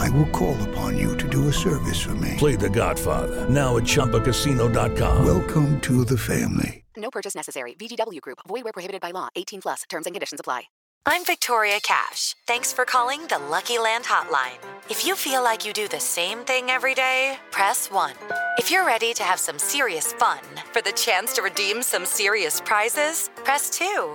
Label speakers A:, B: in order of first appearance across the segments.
A: I will call upon you to do a service for me.
B: Play The Godfather now at ChumbaCasino.com.
A: Welcome to the family.
C: No purchase necessary. VGW Group. Void were prohibited by law. 18 plus. Terms and conditions apply.
D: I'm Victoria Cash. Thanks for calling the Lucky Land Hotline. If you feel like you do the same thing every day, press 1. If you're ready to have some serious fun for the chance to redeem some serious prizes, press 2.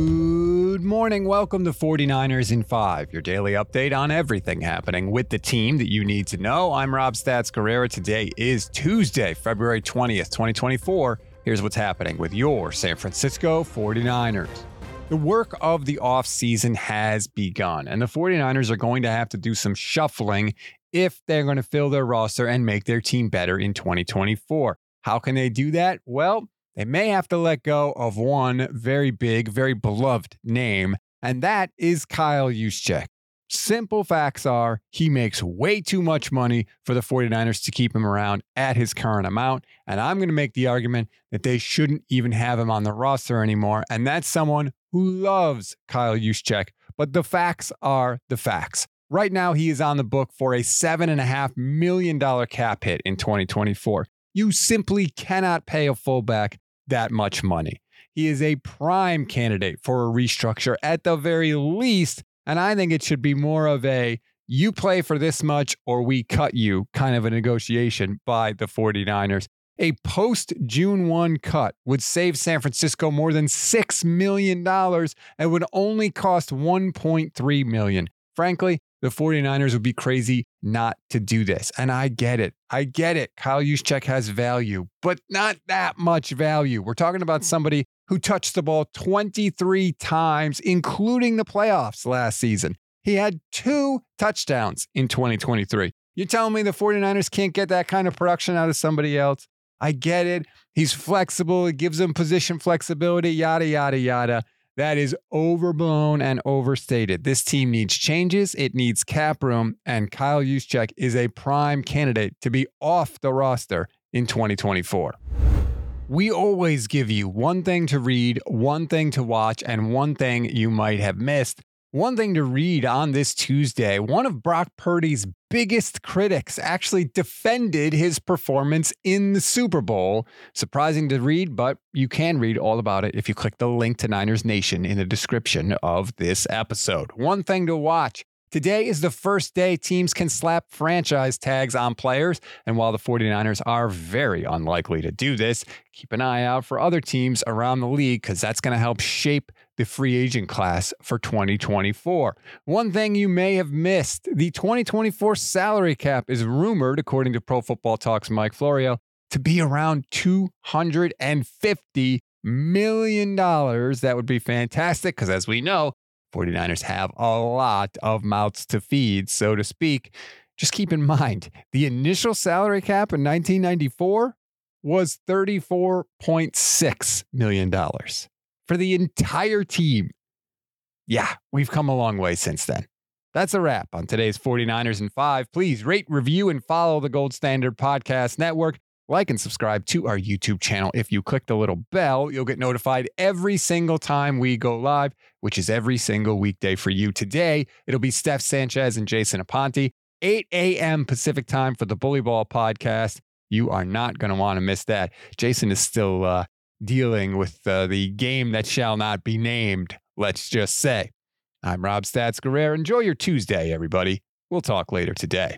E: morning. Welcome to 49ers in 5, your daily update on everything happening with the team that you need to know. I'm Rob Stats Guerrera. Today is Tuesday, February 20th, 2024. Here's what's happening with your San Francisco 49ers. The work of the offseason has begun, and the 49ers are going to have to do some shuffling if they're going to fill their roster and make their team better in 2024. How can they do that? Well, they may have to let go of one very big, very beloved name, and that is Kyle Juszczyk. Simple facts are he makes way too much money for the 49ers to keep him around at his current amount. And I'm going to make the argument that they shouldn't even have him on the roster anymore. And that's someone who loves Kyle Juszczyk. But the facts are the facts. Right now, he is on the book for a $7.5 million cap hit in 2024. You simply cannot pay a fullback that much money. He is a prime candidate for a restructure at the very least. And I think it should be more of a you play for this much or we cut you kind of a negotiation by the 49ers. A post June 1 cut would save San Francisco more than $6 million and would only cost 1.3 million. Frankly, the 49ers would be crazy not to do this. And I get it. I get it. Kyle Juszczyk has value, but not that much value. We're talking about mm-hmm. somebody who touched the ball 23 times, including the playoffs last season. He had two touchdowns in 2023. You're telling me the 49ers can't get that kind of production out of somebody else? I get it. He's flexible. It gives him position flexibility, yada, yada, yada. That is overblown and overstated. This team needs changes. It needs cap room. And Kyle Juszczyk is a prime candidate to be off the roster in 2024. We always give you one thing to read, one thing to watch, and one thing you might have missed. One thing to read on this Tuesday one of Brock Purdy's biggest critics actually defended his performance in the Super Bowl. Surprising to read, but you can read all about it if you click the link to Niners Nation in the description of this episode. One thing to watch. Today is the first day teams can slap franchise tags on players. And while the 49ers are very unlikely to do this, keep an eye out for other teams around the league because that's going to help shape the free agent class for 2024. One thing you may have missed the 2024 salary cap is rumored, according to Pro Football Talks Mike Florio, to be around $250 million. That would be fantastic because, as we know, 49ers have a lot of mouths to feed, so to speak. Just keep in mind the initial salary cap in 1994 was $34.6 million for the entire team. Yeah, we've come a long way since then. That's a wrap on today's 49ers in 5. Please rate, review, and follow the Gold Standard Podcast Network like and subscribe to our YouTube channel. If you click the little bell, you'll get notified every single time we go live, which is every single weekday for you. Today, it'll be Steph Sanchez and Jason Aponte, 8 a.m. Pacific time for the Bully Ball podcast. You are not going to want to miss that. Jason is still uh, dealing with uh, the game that shall not be named, let's just say. I'm Rob Stats Guerrera. Enjoy your Tuesday, everybody. We'll talk later today.